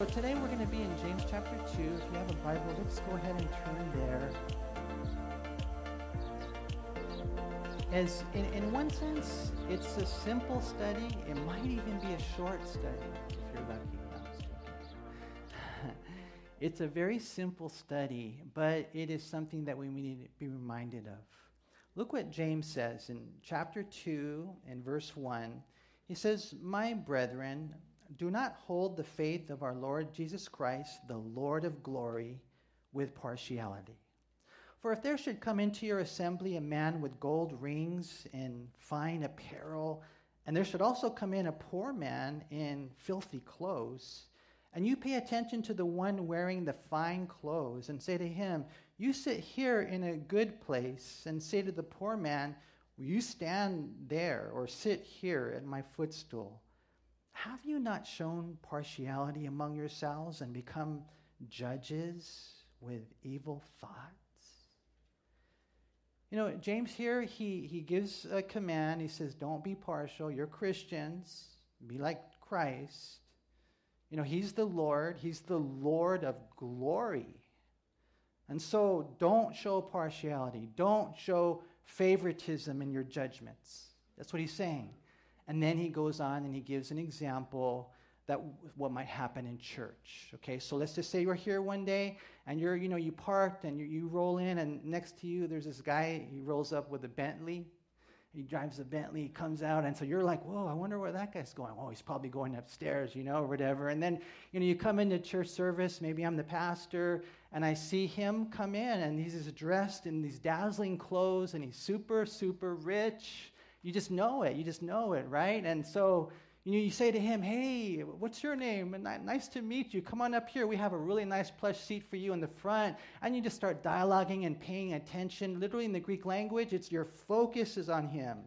So today we're going to be in James chapter 2. If you have a Bible, let's go ahead and turn there. As in, in one sense, it's a simple study. It might even be a short study if you're lucky. No, it's a very simple study, but it is something that we need to be reminded of. Look what James says in chapter 2 and verse 1. He says, My brethren, do not hold the faith of our Lord Jesus Christ, the Lord of glory, with partiality. For if there should come into your assembly a man with gold rings and fine apparel, and there should also come in a poor man in filthy clothes, and you pay attention to the one wearing the fine clothes, and say to him, You sit here in a good place, and say to the poor man, You stand there, or sit here at my footstool. Have you not shown partiality among yourselves and become judges with evil thoughts? You know, James here, he, he gives a command. He says, Don't be partial. You're Christians. Be like Christ. You know, He's the Lord, He's the Lord of glory. And so don't show partiality, don't show favoritism in your judgments. That's what He's saying. And then he goes on and he gives an example that what might happen in church. Okay, so let's just say you're here one day and you're, you know, you parked and you, you roll in and next to you there's this guy, he rolls up with a Bentley. He drives a Bentley, he comes out, and so you're like, whoa, I wonder where that guy's going. Oh, he's probably going upstairs, you know, or whatever. And then, you know, you come into church service, maybe I'm the pastor, and I see him come in, and he's dressed in these dazzling clothes, and he's super, super rich you just know it. You just know it, right? And so you know, you say to him, "Hey, what's your name? Nice to meet you. Come on up here. We have a really nice plush seat for you in the front." And you just start dialoguing and paying attention. Literally in the Greek language, it's your focus is on him.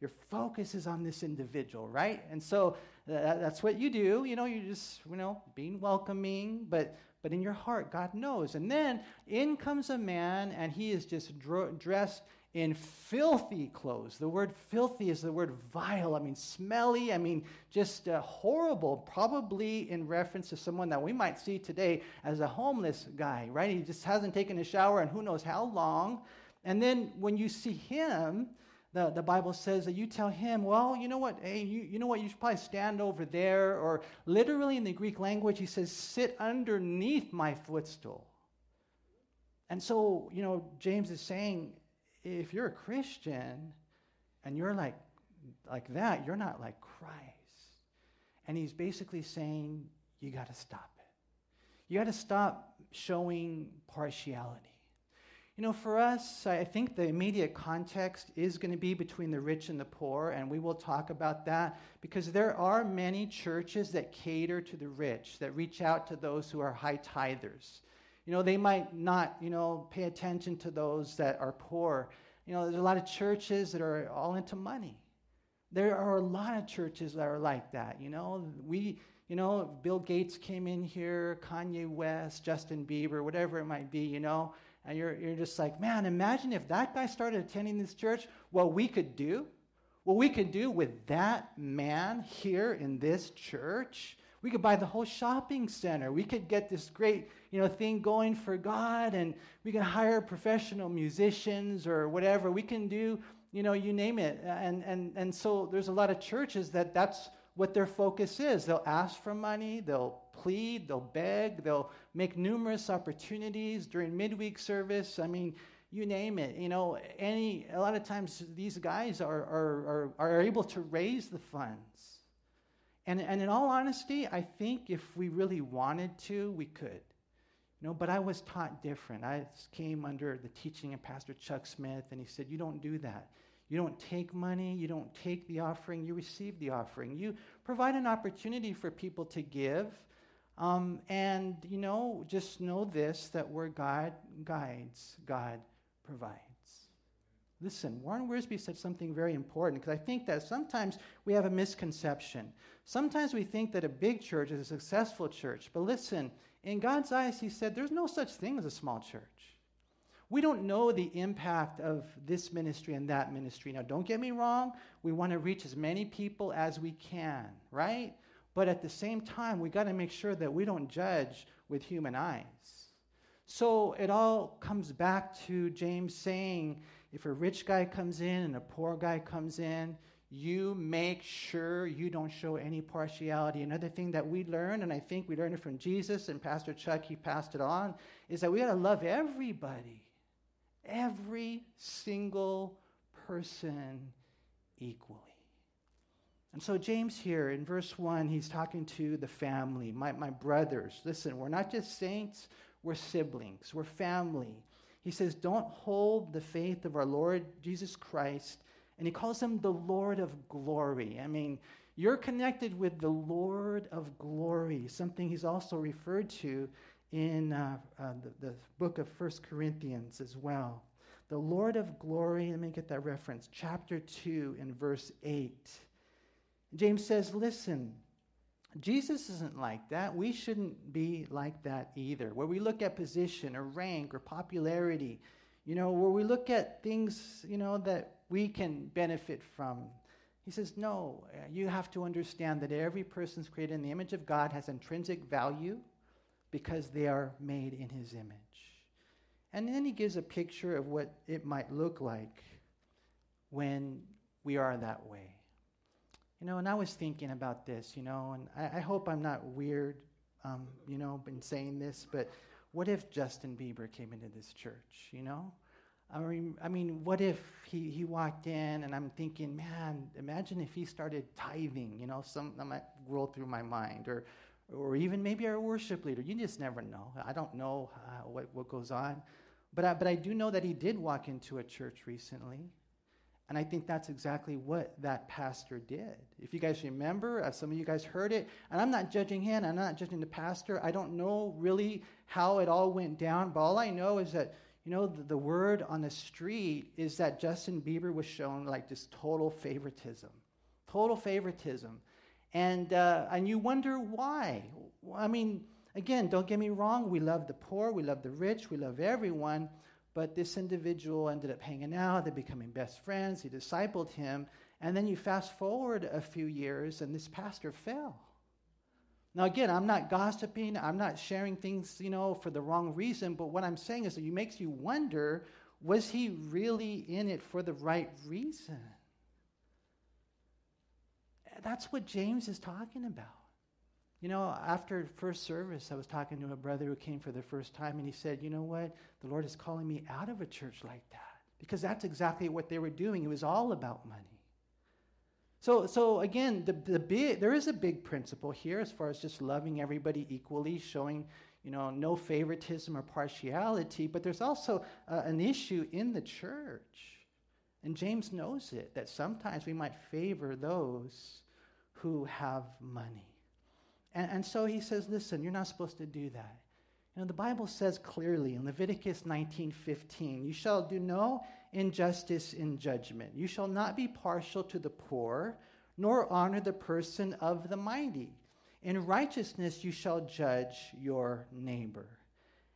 Your focus is on this individual, right? And so that's what you do. You know, you just, you know, being welcoming, but but in your heart, God knows. And then in comes a man, and he is just dressed in filthy clothes. The word filthy is the word vile. I mean, smelly. I mean, just uh, horrible. Probably in reference to someone that we might see today as a homeless guy, right? He just hasn't taken a shower and who knows how long. And then when you see him, the, the Bible says that you tell him, well, you know what, hey, you, you know what, you should probably stand over there. Or literally in the Greek language, he says, sit underneath my footstool. And so, you know, James is saying, if you're a Christian and you're like, like that, you're not like Christ. And he's basically saying, you got to stop it. You got to stop showing partiality. You know, for us, I think the immediate context is going to be between the rich and the poor, and we will talk about that because there are many churches that cater to the rich, that reach out to those who are high tithers. You know, they might not, you know, pay attention to those that are poor. You know, there's a lot of churches that are all into money. There are a lot of churches that are like that. You know, we, you know, Bill Gates came in here, Kanye West, Justin Bieber, whatever it might be, you know, and you're, you're just like, man, imagine if that guy started attending this church, what we could do, what we could do with that man here in this church. We could buy the whole shopping center. We could get this great, you know, thing going for God, and we can hire professional musicians or whatever. We can do, you know, you name it. And and and so there's a lot of churches that that's what their focus is. They'll ask for money, they'll plead, they'll beg, they'll make numerous opportunities during midweek service. I mean, you name it. You know, any a lot of times these guys are are are, are able to raise the funds. And, and in all honesty, I think if we really wanted to, we could. Know, but I was taught different. I came under the teaching of Pastor Chuck Smith, and he said, You don't do that. You don't take money, you don't take the offering, you receive the offering. You provide an opportunity for people to give. Um, and, you know, just know this that where God guides, God provides. Listen, Warren Wiersbe said something very important because I think that sometimes we have a misconception. Sometimes we think that a big church is a successful church. But listen, in God's eyes, he said there's no such thing as a small church. We don't know the impact of this ministry and that ministry. Now, don't get me wrong, we want to reach as many people as we can, right? But at the same time, we got to make sure that we don't judge with human eyes. So it all comes back to James saying if a rich guy comes in and a poor guy comes in, you make sure you don't show any partiality. Another thing that we learned, and I think we learned it from Jesus and Pastor Chuck, he passed it on, is that we got to love everybody, every single person equally. And so, James here in verse 1, he's talking to the family, my, my brothers. Listen, we're not just saints, we're siblings, we're family. He says, Don't hold the faith of our Lord Jesus Christ. And he calls him the Lord of glory. I mean, you're connected with the Lord of glory, something he's also referred to in uh, uh, the, the book of First Corinthians as well. The Lord of glory, let me get that reference, chapter 2 and verse 8. James says, Listen, Jesus isn't like that. We shouldn't be like that either. Where we look at position or rank or popularity, you know, where we look at things, you know, that we can benefit from. He says, no, you have to understand that every person's created in the image of God has intrinsic value because they are made in his image. And then he gives a picture of what it might look like when we are that way. You know, and I was thinking about this, you know, and I, I hope I'm not weird, um, you know, in saying this, but what if Justin Bieber came into this church, you know? I mean, I mean, what if he, he walked in and I'm thinking, man, imagine if he started tithing, you know, some that might roll through my mind, or, or even maybe our worship leader. You just never know. I don't know uh, what, what goes on. But I, but I do know that he did walk into a church recently and I think that's exactly what that pastor did. If you guys remember, uh, some of you guys heard it, and I'm not judging him, I'm not judging the pastor. I don't know really how it all went down, but all I know is that, you know, the, the word on the street is that Justin Bieber was shown like this total favoritism. Total favoritism. And, uh, and you wonder why. I mean, again, don't get me wrong, we love the poor, we love the rich, we love everyone. But this individual ended up hanging out, they're becoming best friends, he discipled him, and then you fast forward a few years and this pastor fell. Now, again, I'm not gossiping, I'm not sharing things, you know, for the wrong reason, but what I'm saying is that it makes you wonder was he really in it for the right reason? That's what James is talking about. You know, after first service, I was talking to a brother who came for the first time, and he said, You know what? The Lord is calling me out of a church like that. Because that's exactly what they were doing. It was all about money. So, so again, the, the big, there is a big principle here as far as just loving everybody equally, showing you know, no favoritism or partiality, but there's also uh, an issue in the church. And James knows it, that sometimes we might favor those who have money. And, and so he says, listen, you're not supposed to do that. You know, the Bible says clearly in Leviticus 19:15, you shall do no injustice in judgment. You shall not be partial to the poor, nor honor the person of the mighty. In righteousness you shall judge your neighbor.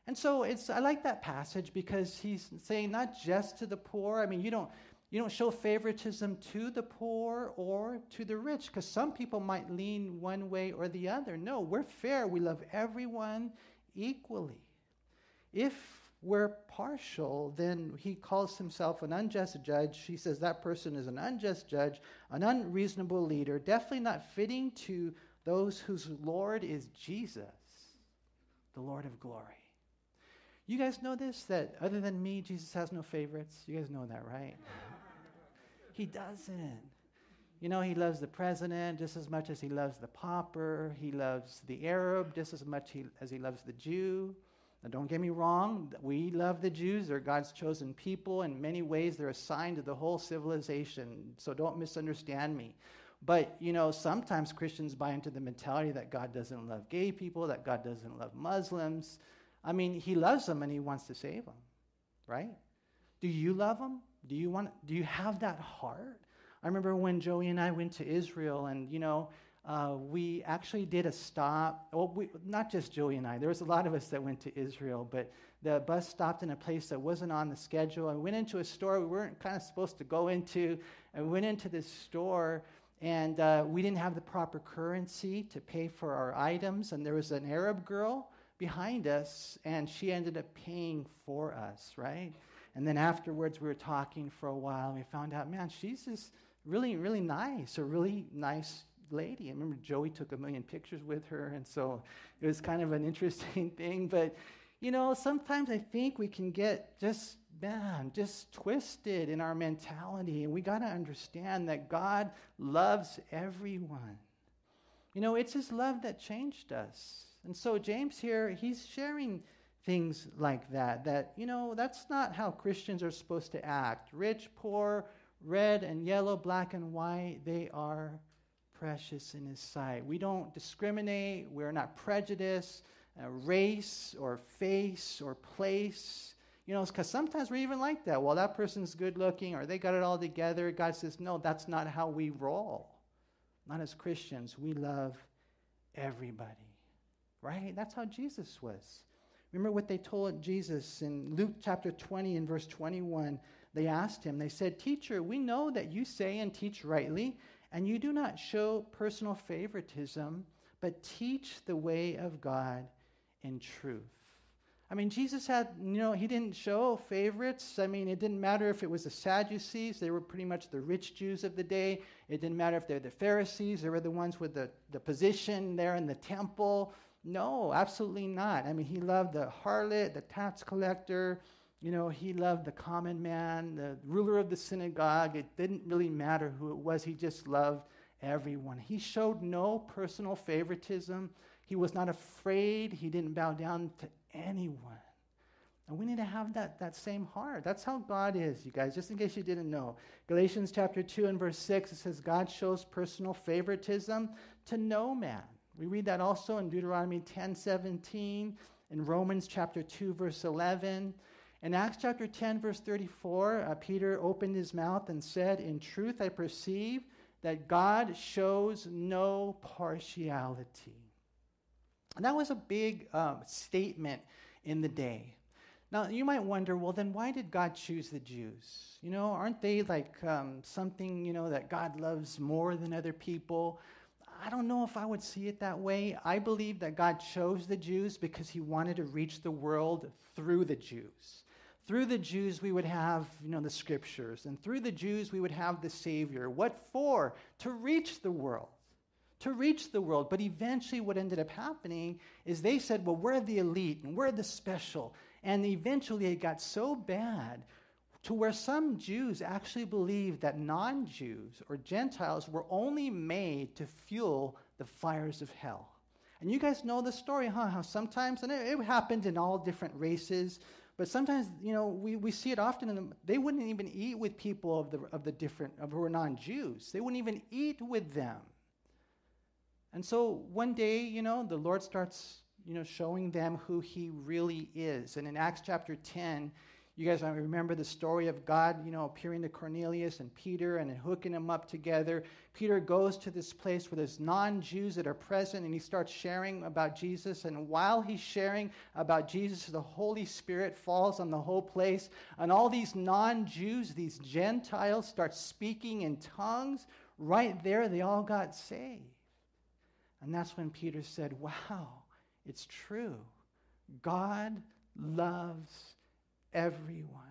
And so it's I like that passage because he's saying not just to the poor. I mean, you don't you don't show favoritism to the poor or to the rich because some people might lean one way or the other. No, we're fair. We love everyone equally. If we're partial, then he calls himself an unjust judge. He says that person is an unjust judge, an unreasonable leader, definitely not fitting to those whose Lord is Jesus, the Lord of glory. You guys know this that other than me, Jesus has no favorites? You guys know that, right? He doesn't. You know, he loves the president just as much as he loves the pauper. He loves the Arab just as much he, as he loves the Jew. Now, don't get me wrong, we love the Jews. They're God's chosen people. In many ways, they're assigned to the whole civilization. So don't misunderstand me. But, you know, sometimes Christians buy into the mentality that God doesn't love gay people, that God doesn't love Muslims. I mean, he loves them and he wants to save them, right? Do you love them? Do you want? Do you have that heart? I remember when Joey and I went to Israel, and you know, uh, we actually did a stop. Well, we, not just Julie and I. There was a lot of us that went to Israel, but the bus stopped in a place that wasn't on the schedule. And we went into a store we weren't kind of supposed to go into, we went into this store. and uh, we didn't have the proper currency to pay for our items. And there was an Arab girl behind us, and she ended up paying for us, right? And then afterwards, we were talking for a while, and we found out, man, she's this really, really nice, a really nice lady. I remember Joey took a million pictures with her, and so it was kind of an interesting thing. But, you know, sometimes I think we can get just, man, just twisted in our mentality, and we got to understand that God loves everyone. You know, it's His love that changed us. And so James here, he's sharing things like that, that, you know, that's not how Christians are supposed to act. Rich, poor, red and yellow, black and white, they are precious in His sight. We don't discriminate, we're not prejudiced, uh, race or face or place. You know, because sometimes we're even like that. Well, that person's good looking or they got it all together. God says, no, that's not how we roll. Not as Christians. We love everybody, right? That's how Jesus was. Remember what they told Jesus in Luke chapter 20 and verse 21. They asked him, they said, Teacher, we know that you say and teach rightly, and you do not show personal favoritism, but teach the way of God in truth. I mean, Jesus had, you know, he didn't show favorites. I mean, it didn't matter if it was the Sadducees, they were pretty much the rich Jews of the day. It didn't matter if they're the Pharisees, they were the ones with the, the position there in the temple. No, absolutely not. I mean, he loved the harlot, the tax collector, you know, he loved the common man, the ruler of the synagogue. It didn't really matter who it was, he just loved everyone. He showed no personal favoritism. He was not afraid. He didn't bow down to anyone. And we need to have that, that same heart. That's how God is, you guys, just in case you didn't know. Galatians chapter 2 and verse 6, it says, God shows personal favoritism to no man. We read that also in Deuteronomy 10 17, in Romans chapter 2, verse 11. In Acts chapter 10, verse 34, uh, Peter opened his mouth and said, In truth, I perceive that God shows no partiality. And that was a big um, statement in the day. Now, you might wonder, well, then why did God choose the Jews? You know, aren't they like um, something, you know, that God loves more than other people? I don't know if I would see it that way. I believe that God chose the Jews because he wanted to reach the world through the Jews. Through the Jews, we would have, you know, the scriptures, and through the Jews, we would have the Savior. What for? To reach the world. To reach the world. But eventually, what ended up happening is they said, well, we're the elite and we're the special. And eventually, it got so bad to where some Jews actually believed that non Jews or Gentiles were only made to fuel the fires of hell. And you guys know the story, huh? How sometimes, and it, it happened in all different races, but sometimes, you know, we, we see it often. In the, they wouldn't even eat with people of the, of the different, of who are non Jews. They wouldn't even eat with them. And so one day, you know, the Lord starts, you know, showing them who He really is. And in Acts chapter 10, you guys remember the story of God, you know, appearing to Cornelius and Peter and hooking them up together. Peter goes to this place where there's non Jews that are present and he starts sharing about Jesus. And while he's sharing about Jesus, the Holy Spirit falls on the whole place. And all these non Jews, these Gentiles, start speaking in tongues. Right there, they all got saved. And that's when Peter said, Wow, it's true. God loves everyone.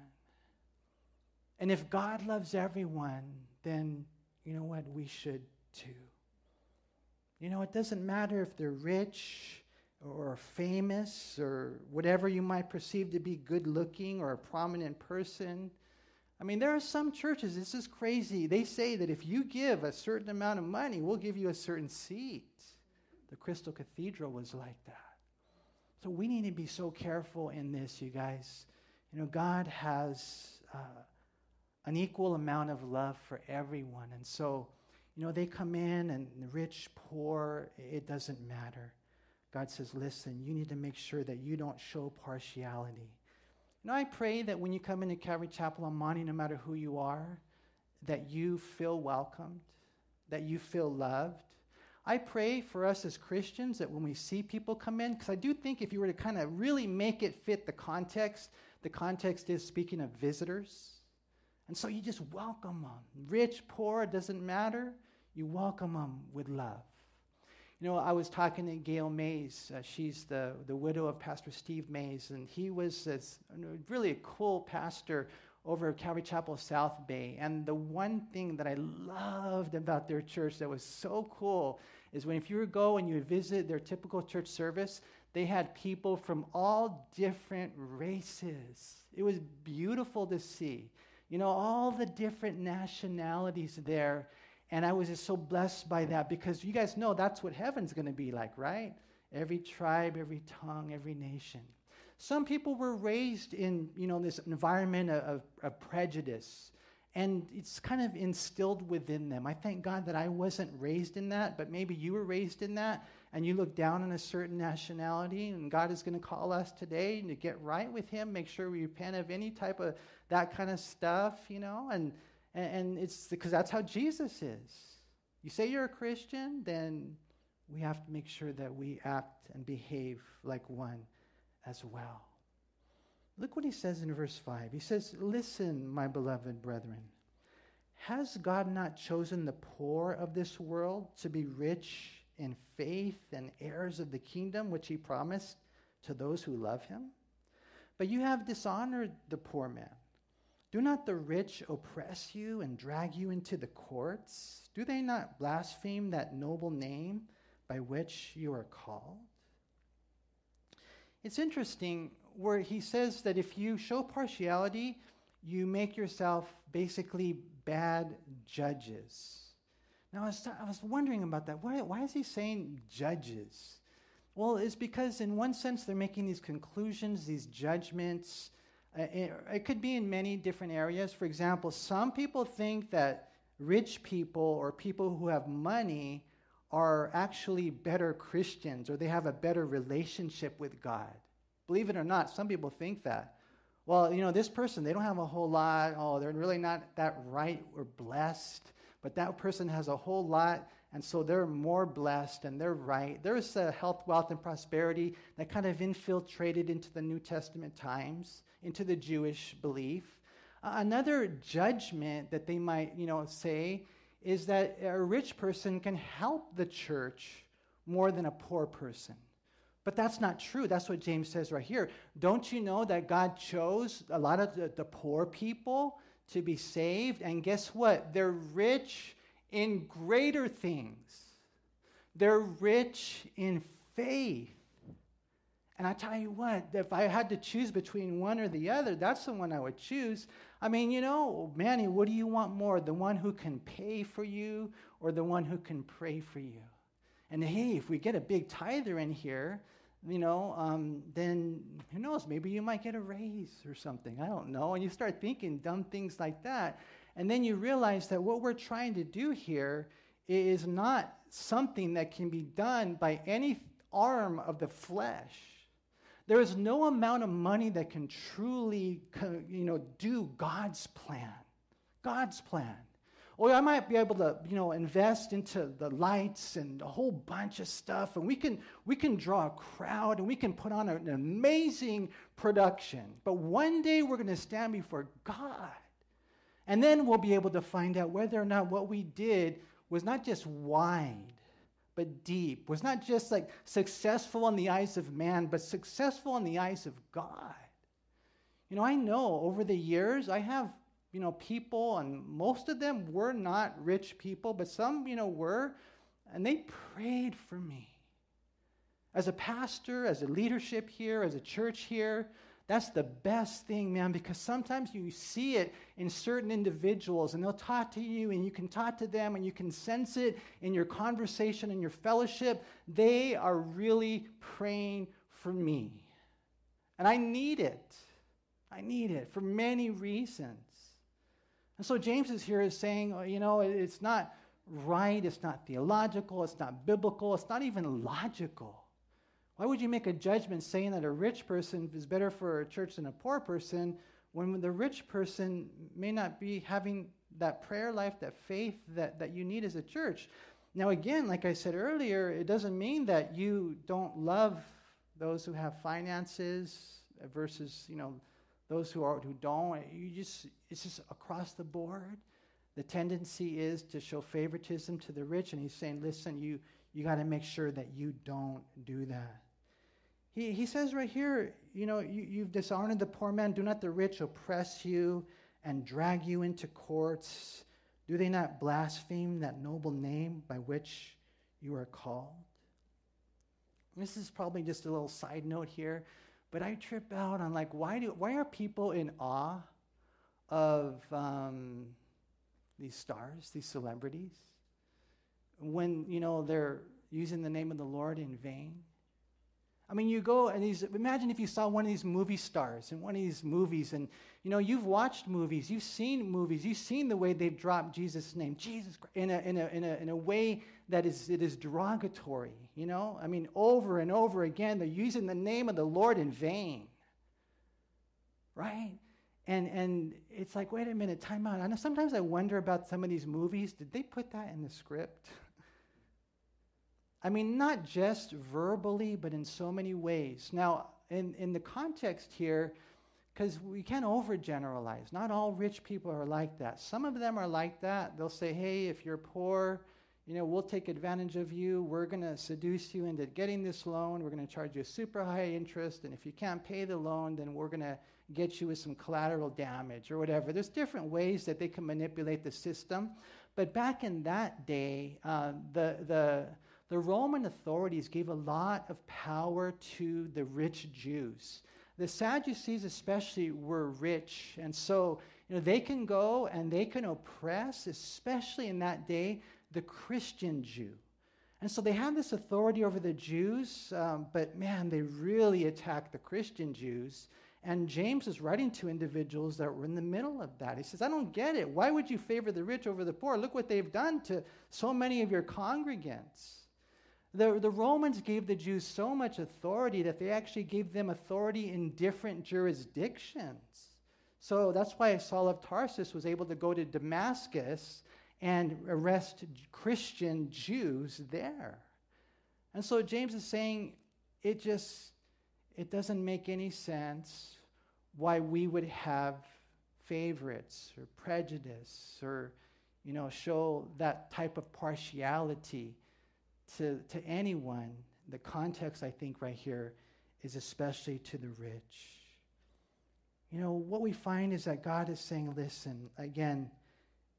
And if God loves everyone, then you know what? We should too. You know, it doesn't matter if they're rich or famous or whatever you might perceive to be good looking or a prominent person. I mean, there are some churches, this is crazy. They say that if you give a certain amount of money, we'll give you a certain seat. The Crystal Cathedral was like that. So we need to be so careful in this, you guys. You know, God has uh, an equal amount of love for everyone. And so, you know, they come in and rich, poor, it doesn't matter. God says, listen, you need to make sure that you don't show partiality. Know, I pray that when you come into Calvary Chapel El Monte, no matter who you are, that you feel welcomed, that you feel loved. I pray for us as Christians that when we see people come in, because I do think if you were to kind of really make it fit the context, the context is speaking of visitors. And so you just welcome them. Rich, poor, doesn't matter. You welcome them with love. You know, I was talking to Gail Mays. Uh, she's the, the widow of Pastor Steve Mays, and he was this really a cool pastor over at Calvary Chapel South Bay. And the one thing that I loved about their church that was so cool is when if you would go and you would visit their typical church service, they had people from all different races. It was beautiful to see. You know, all the different nationalities there. And I was just so blessed by that because you guys know that's what heaven's going to be like, right? Every tribe, every tongue, every nation. Some people were raised in, you know, this environment of, of prejudice, and it's kind of instilled within them. I thank God that I wasn't raised in that, but maybe you were raised in that, and you look down on a certain nationality, and God is going to call us today to get right with Him, make sure we repent of any type of that kind of stuff, you know, and and, it's because that's how Jesus is. You say you're a Christian, then we have to make sure that we act and behave like one as well. Look what he says in verse 5. He says, Listen, my beloved brethren, has God not chosen the poor of this world to be rich in faith and heirs of the kingdom which he promised to those who love him? But you have dishonored the poor man. Do not the rich oppress you and drag you into the courts? Do they not blaspheme that noble name by which you are called? It's interesting where he says that if you show partiality, you make yourself basically bad judges. Now, I was, I was wondering about that. Why, why is he saying judges? Well, it's because, in one sense, they're making these conclusions, these judgments uh, it, it could be in many different areas. For example, some people think that rich people or people who have money are actually better Christians or they have a better relationship with God. Believe it or not, some people think that. Well, you know, this person, they don't have a whole lot. Oh, they're really not that right or blessed. But that person has a whole lot, and so they're more blessed and they're right. There's a health, wealth, and prosperity that kind of infiltrated into the New Testament times into the Jewish belief. Another judgment that they might, you know, say is that a rich person can help the church more than a poor person. But that's not true. That's what James says right here. Don't you know that God chose a lot of the, the poor people to be saved? And guess what? They're rich in greater things. They're rich in faith. And I tell you what, if I had to choose between one or the other, that's the one I would choose. I mean, you know, Manny, what do you want more? The one who can pay for you or the one who can pray for you? And hey, if we get a big tither in here, you know, um, then who knows? Maybe you might get a raise or something. I don't know. And you start thinking dumb things like that. And then you realize that what we're trying to do here is not something that can be done by any arm of the flesh. There is no amount of money that can truly, you know, do God's plan. God's plan. Or I might be able to, you know, invest into the lights and a whole bunch of stuff, and we can we can draw a crowd and we can put on an amazing production. But one day we're going to stand before God, and then we'll be able to find out whether or not what we did was not just wide, but deep, was not just like successful in the eyes of man, but successful in the eyes of God. You know, I know over the years, I have, you know, people, and most of them were not rich people, but some, you know, were, and they prayed for me. As a pastor, as a leadership here, as a church here, that's the best thing, man, because sometimes you see it in certain individuals and they'll talk to you and you can talk to them and you can sense it in your conversation and your fellowship. They are really praying for me. And I need it. I need it for many reasons. And so James is here is saying, oh, you know, it's not right, it's not theological, it's not biblical, it's not even logical. Why would you make a judgment saying that a rich person is better for a church than a poor person when the rich person may not be having that prayer life, that faith that, that you need as a church? Now, again, like I said earlier, it doesn't mean that you don't love those who have finances versus, you know, those who are who don't. You just it's just across the board the tendency is to show favoritism to the rich. And he's saying, listen, you, you got to make sure that you don't do that. He, he says right here, you know, you, you've dishonored the poor man. Do not the rich oppress you and drag you into courts? Do they not blaspheme that noble name by which you are called? This is probably just a little side note here, but I trip out on like, why, do, why are people in awe of um, these stars, these celebrities, when, you know, they're using the name of the Lord in vain? I mean, you go and these, imagine if you saw one of these movie stars in one of these movies, and you know, you've watched movies, you've seen movies, you've seen the way they've dropped Jesus' name, Jesus, in a, in a, in a, in a way that is, it is derogatory, you know? I mean, over and over again, they're using the name of the Lord in vain, right? And, and it's like, wait a minute, time out. I know sometimes I wonder about some of these movies. Did they put that in the script? I mean, not just verbally, but in so many ways. Now, in, in the context here, because we can't overgeneralize. Not all rich people are like that. Some of them are like that. They'll say, hey, if you're poor, you know, we'll take advantage of you. We're going to seduce you into getting this loan. We're going to charge you a super high interest. And if you can't pay the loan, then we're going to get you with some collateral damage or whatever. There's different ways that they can manipulate the system. But back in that day, uh, the, the, the Roman authorities gave a lot of power to the rich Jews. The Sadducees, especially, were rich. And so, you know, they can go and they can oppress, especially in that day, the Christian Jew. And so they had this authority over the Jews, um, but man, they really attacked the Christian Jews. And James is writing to individuals that were in the middle of that. He says, I don't get it. Why would you favor the rich over the poor? Look what they've done to so many of your congregants. The, the Romans gave the Jews so much authority that they actually gave them authority in different jurisdictions. So that's why Saul of Tarsus was able to go to Damascus and arrest Christian Jews there. And so James is saying it just it doesn't make any sense why we would have favorites or prejudice or you know show that type of partiality to, to anyone. The context, I think, right here is especially to the rich. You know, what we find is that God is saying, listen, again,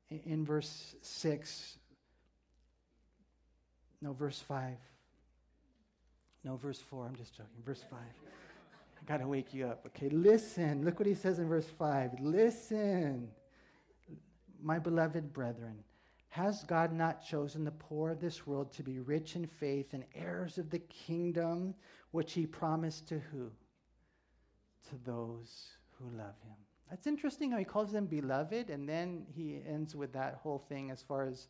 in, in verse 6, no, verse 5. No, verse 4. I'm just joking. Verse 5. I got to wake you up. Okay, listen. Look what he says in verse 5. Listen, my beloved brethren. Has God not chosen the poor of this world to be rich in faith and heirs of the kingdom which he promised to who? To those who love him. That's interesting how he calls them beloved, and then he ends with that whole thing as far as,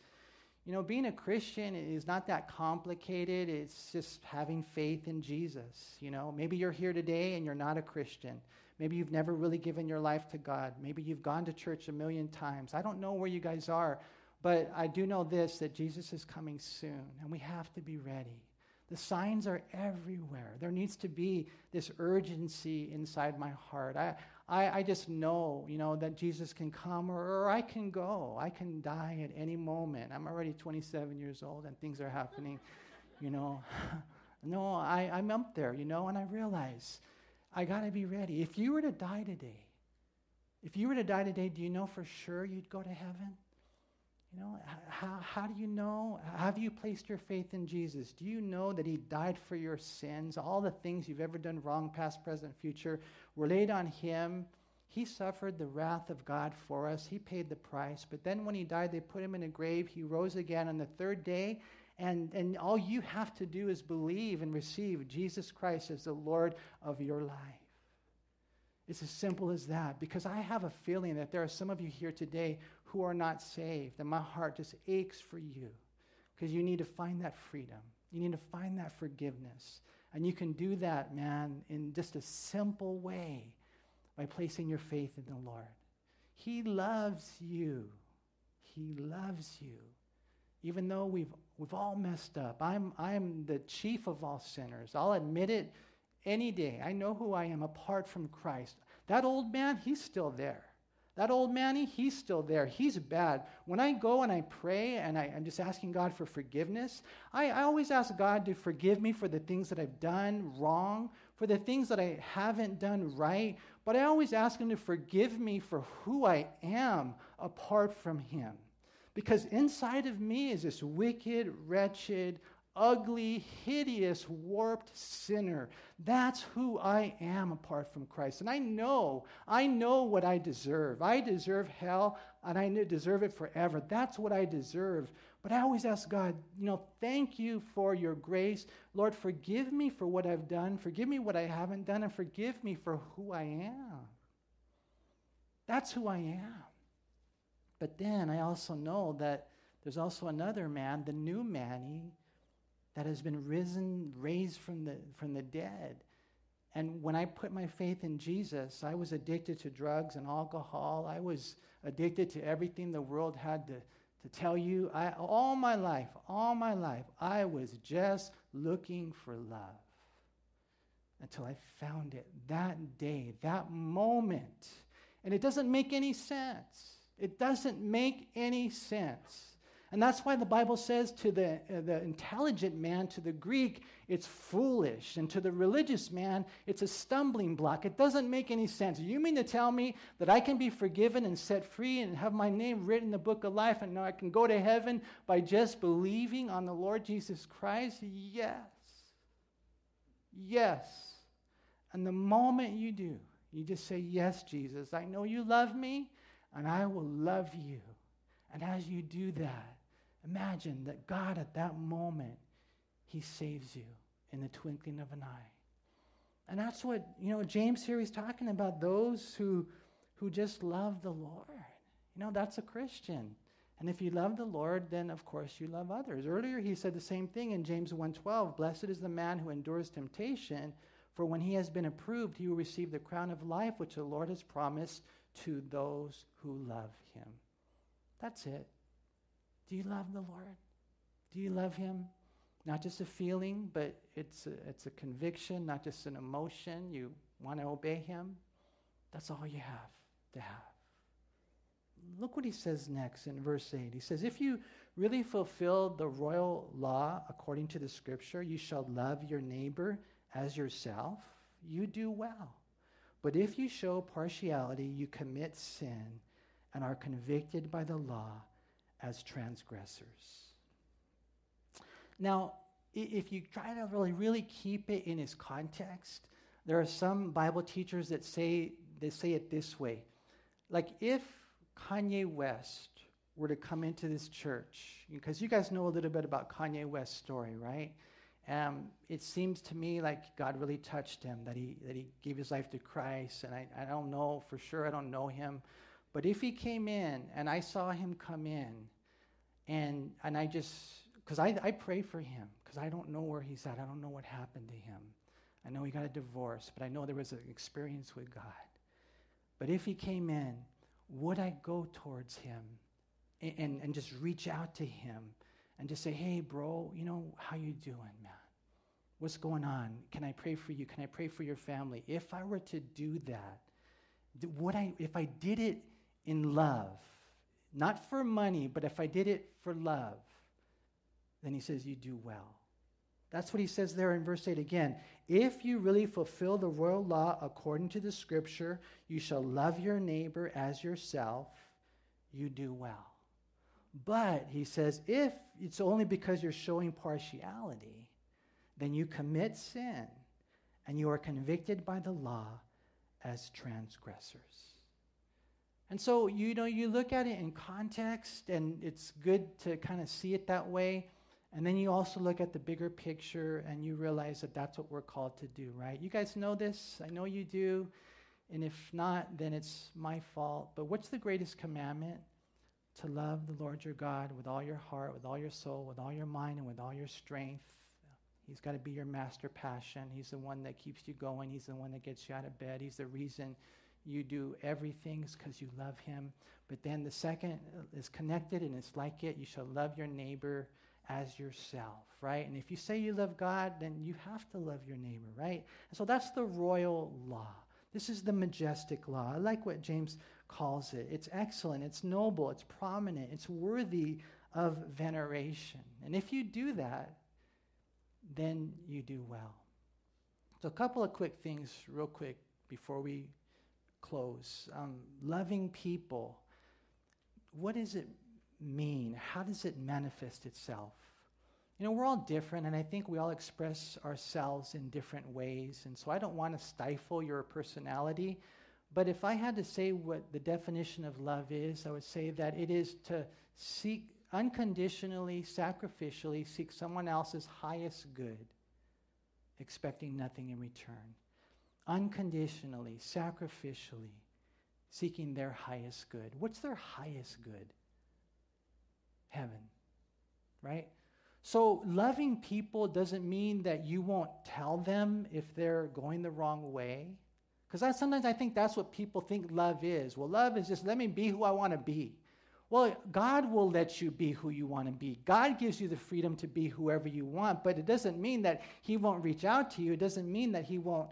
you know, being a Christian is not that complicated. It's just having faith in Jesus. You know, maybe you're here today and you're not a Christian. Maybe you've never really given your life to God. Maybe you've gone to church a million times. I don't know where you guys are, but I do know this that Jesus is coming soon, and we have to be ready. The signs are everywhere. There needs to be this urgency inside my heart. I, I, I just know, you know, that Jesus can come or, or I can go. I can die at any moment. I'm already 27 years old and things are happening, you know. no, I, I'm up there, you know, and I realize I got to be ready. If you were to die today, if you were to die today, do you know for sure you'd go to heaven? You know, how, how do you know? Have you placed your faith in Jesus? Do you know that He died for your sins? All the things you've ever done wrong, past, present, future, were laid on Him. He suffered the wrath of God for us. He paid the price. But then when He died, they put Him in a grave. He rose again on the third day. And, and all you have to do is believe and receive Jesus Christ as the Lord of your life. It's as simple as that because I have a feeling that there are some of you here today who are not saved. And my heart just aches for you because you need to find that freedom. You need to find that forgiveness. And you can do that, man, in just a simple way by placing your faith in the Lord. He loves you. He loves you. Even though we've, we've all messed up, I'm, I'm the chief of all sinners. I'll admit it any day. I know who I am apart from Christ. That old man, he's still there. That old Manny, he's still there. He's bad. When I go and I pray and I, am just asking God for forgiveness, I, I always ask God to forgive me for the things that I've done wrong, for the things that I haven't done right. But I always ask Him to forgive me for who I am apart from Him. Because inside of me is this wicked, wretched, ugly, hideous, warped sinner. That's who I am apart from Christ. And I know, I know what I deserve. I deserve hell, and I deserve it forever. That's what I deserve. But I always ask God, you know, thank you for your grace. Lord, forgive me for what I've done. Forgive me what I haven't done, and forgive me for who I am. That's who I am. But then I also know that there's also another man, the new Manny, that has been risen, raised from the, from the dead. And when I put my faith in Jesus, I was addicted to drugs and alcohol. I was addicted to everything the world had to, to tell you. I, all my life, all my life, I was just looking for love until I found it that day, that moment. And it doesn't make any sense. It doesn't make any sense. And that's why the Bible says to the, uh, the intelligent man, to the Greek, it's foolish. And to the religious man, it's a stumbling block. It doesn't make any sense. You mean to tell me that I can be forgiven and set free and have my name written in the book of life and now I can go to heaven by just believing on the Lord Jesus Christ? Yes. Yes. And the moment you do, you just say, Yes, Jesus, I know you love me and I will love you. And as you do that, Imagine that God at that moment, He saves you in the twinkling of an eye. And that's what, you know, James here is talking about those who, who just love the Lord. You know, that's a Christian. And if you love the Lord, then of course you love others. Earlier he said the same thing in James 1:12, "Blessed is the man who endures temptation, for when he has been approved, he will receive the crown of life which the Lord has promised to those who love him." That's it. Do you love the Lord? Do you love Him? Not just a feeling, but it's a, it's a conviction, not just an emotion. You want to obey Him. That's all you have to have. Look what he says next in verse 8. He says, If you really fulfill the royal law according to the scripture, you shall love your neighbor as yourself, you do well. But if you show partiality, you commit sin and are convicted by the law as transgressors. Now, if you try to really, really keep it in its context, there are some Bible teachers that say they say it this way. Like if Kanye West were to come into this church, because you guys know a little bit about Kanye West's story, right? Um, it seems to me like God really touched him, that he, that he gave his life to Christ. And I, I don't know for sure, I don't know him. But if he came in and I saw him come in, and, and I just, because I, I pray for him, because I don't know where he's at. I don't know what happened to him. I know he got a divorce, but I know there was an experience with God. But if he came in, would I go towards him and, and, and just reach out to him and just say, hey, bro, you know, how you doing, man? What's going on? Can I pray for you? Can I pray for your family? If I were to do that, would I, if I did it in love, not for money, but if I did it for love, then he says, You do well. That's what he says there in verse 8 again. If you really fulfill the royal law according to the scripture, you shall love your neighbor as yourself, you do well. But he says, if it's only because you're showing partiality, then you commit sin and you are convicted by the law as transgressors. And so, you know, you look at it in context, and it's good to kind of see it that way. And then you also look at the bigger picture and you realize that that's what we're called to do, right? You guys know this. I know you do. And if not, then it's my fault. But what's the greatest commandment? To love the Lord your God with all your heart, with all your soul, with all your mind, and with all your strength. He's got to be your master passion. He's the one that keeps you going. He's the one that gets you out of bed. He's the reason you do everything because you love him. But then the second is connected and it's like it. You shall love your neighbor as yourself, right? And if you say you love God, then you have to love your neighbor, right? And so that's the royal law. This is the majestic law. I like what James calls it. It's excellent, it's noble, it's prominent, it's worthy of veneration. And if you do that, then you do well. So, a couple of quick things, real quick, before we Um, loving people, what does it mean? How does it manifest itself? You know, we're all different, and I think we all express ourselves in different ways. And so I don't want to stifle your personality. But if I had to say what the definition of love is, I would say that it is to seek unconditionally, sacrificially, seek someone else's highest good, expecting nothing in return. Unconditionally, sacrificially, seeking their highest good. What's their highest good? Heaven, right? So, loving people doesn't mean that you won't tell them if they're going the wrong way. Because sometimes I think that's what people think love is. Well, love is just let me be who I want to be. Well, God will let you be who you want to be. God gives you the freedom to be whoever you want, but it doesn't mean that He won't reach out to you. It doesn't mean that He won't,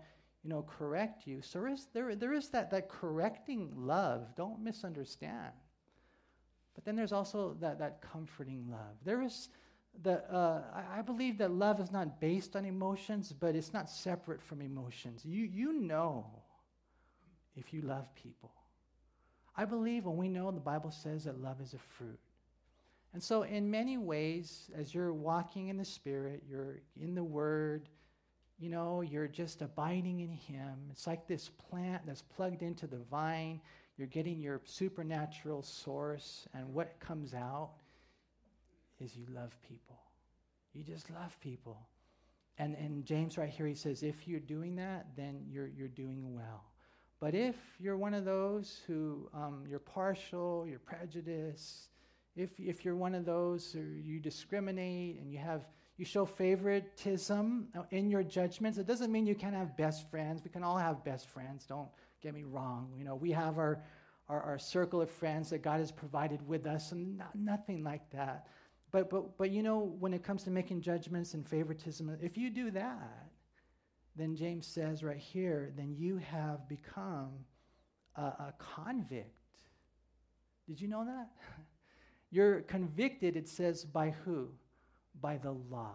you know, correct you. So there is, there, there is that, that correcting love. Don't misunderstand. But then there's also that, that comforting love. There is the, uh, I, I believe that love is not based on emotions, but it's not separate from emotions. You, you know if you love people. I believe when we know the Bible says that love is a fruit. And so, in many ways, as you're walking in the Spirit, you're in the Word, you know, you're just abiding in Him. It's like this plant that's plugged into the vine. You're getting your supernatural source, and what comes out is you love people. You just love people. And, and James right here, he says, if you're doing that, then you're, you're doing well. But if you're one of those who um, you're partial, you're prejudiced, if, if you're one of those who you discriminate and you have you show favoritism in your judgments, it doesn't mean you can't have best friends. We can all have best friends. Don't get me wrong. You know, we have our, our, our circle of friends that God has provided with us, and not, nothing like that. But, but, but you know, when it comes to making judgments and favoritism, if you do that, then James says right here, then you have become a, a convict. Did you know that? You're convicted, it says, by who? By the law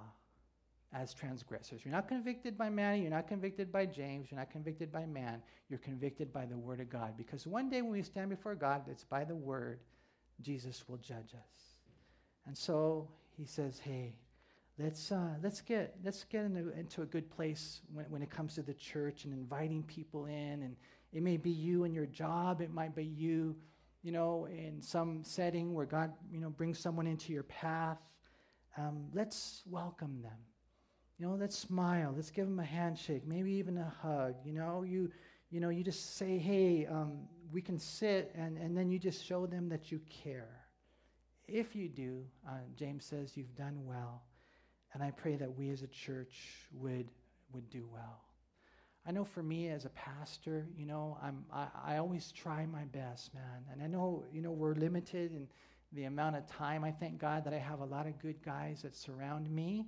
as transgressors. You're not convicted by man, you're not convicted by James, you're not convicted by man, you're convicted by the Word of God. Because one day when we stand before God, it's by the Word, Jesus will judge us. And so he says, hey, let's, uh, let's get, let's get into, into a good place when, when it comes to the church and inviting people in. And it may be you and your job, it might be you, you know, in some setting where God, you know, brings someone into your path. Um, let's welcome them. You know, let's smile. Let's give them a handshake, maybe even a hug. You know, you, you know, you just say, hey, um, we can sit, and, and then you just show them that you care. If you do, uh, James says, you've done well. And I pray that we as a church would, would do well. I know for me as a pastor, you know, I'm, I, I always try my best, man. And I know, you know, we're limited in the amount of time. I thank God that I have a lot of good guys that surround me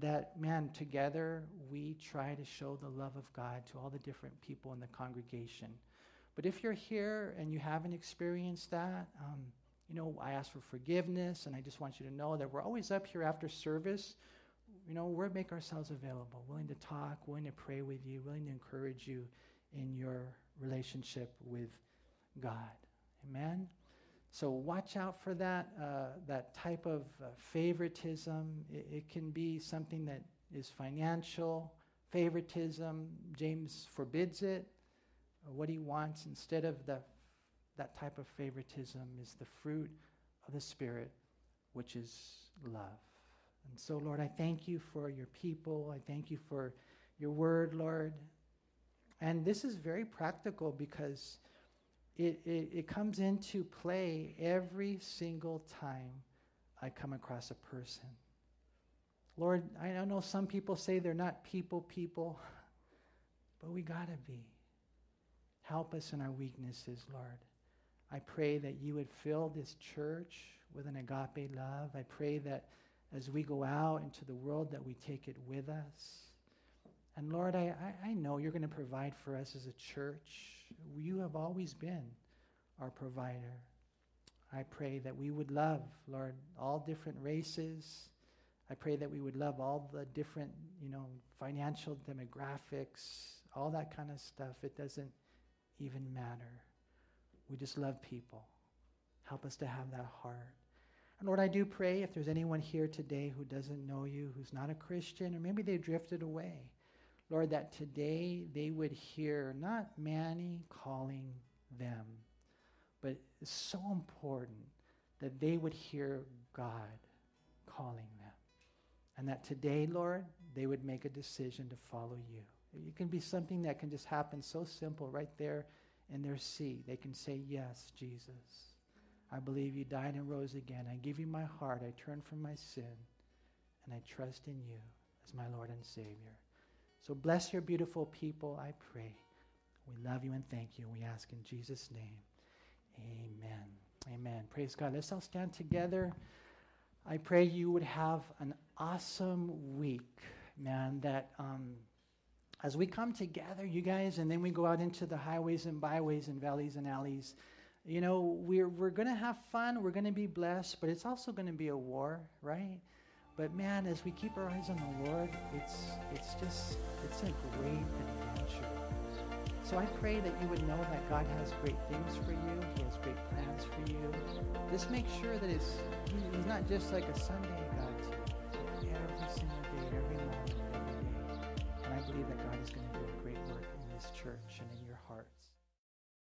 that, man, together we try to show the love of God to all the different people in the congregation. But if you're here and you haven't experienced that, um, you know, I ask for forgiveness, and I just want you to know that we're always up here after service. You know, we'll make ourselves available, willing to talk, willing to pray with you, willing to encourage you in your relationship with God. Amen? So watch out for that, uh, that type of uh, favoritism. It, it can be something that is financial favoritism. James forbids it. What he wants instead of the that type of favoritism is the fruit of the Spirit, which is love. And so, Lord, I thank you for your people. I thank you for your word, Lord. And this is very practical because it, it, it, comes into play every single time I come across a person. Lord, I know some people say they're not people, people, but we got to be. Help us in our weaknesses, Lord. I pray that you would fill this church with an agape love. I pray that as we go out into the world that we take it with us. And Lord, I, I, I know you're going to provide for us as a church. You have always been our provider. I pray that we would love, Lord, all different races. I pray that we would love all the different, you know, financial demographics, all that kind of stuff. It doesn't even matter. We just love people. Help us to have that heart. And Lord, I do pray if there's anyone here today who doesn't know you, who's not a Christian, or maybe they drifted away, Lord, that today they would hear not Manny calling them, but it's so important that they would hear God calling them. And that today, Lord, they would make a decision to follow you. It can be something that can just happen so simple right there in their seat. They can say, Yes, Jesus. I believe you died and rose again. I give you my heart. I turn from my sin, and I trust in you as my Lord and Savior. So bless your beautiful people, I pray. We love you and thank you. We ask in Jesus' name. Amen. Amen. Praise God. Let's all stand together. I pray you would have an awesome week, man. That um, as we come together, you guys, and then we go out into the highways and byways and valleys and alleys, you know, we're, we're going to have fun. We're going to be blessed, but it's also going to be a war, right? But man, as we keep our eyes on the Lord, it's, it's just, it's a great adventure. So I pray that you would know that God has great things for you. He has great plans for you. Just make sure that it's, he's not just like a Sunday God to you. Every single day, every moment, every day. And I believe that God is going to do a great work in this church and in.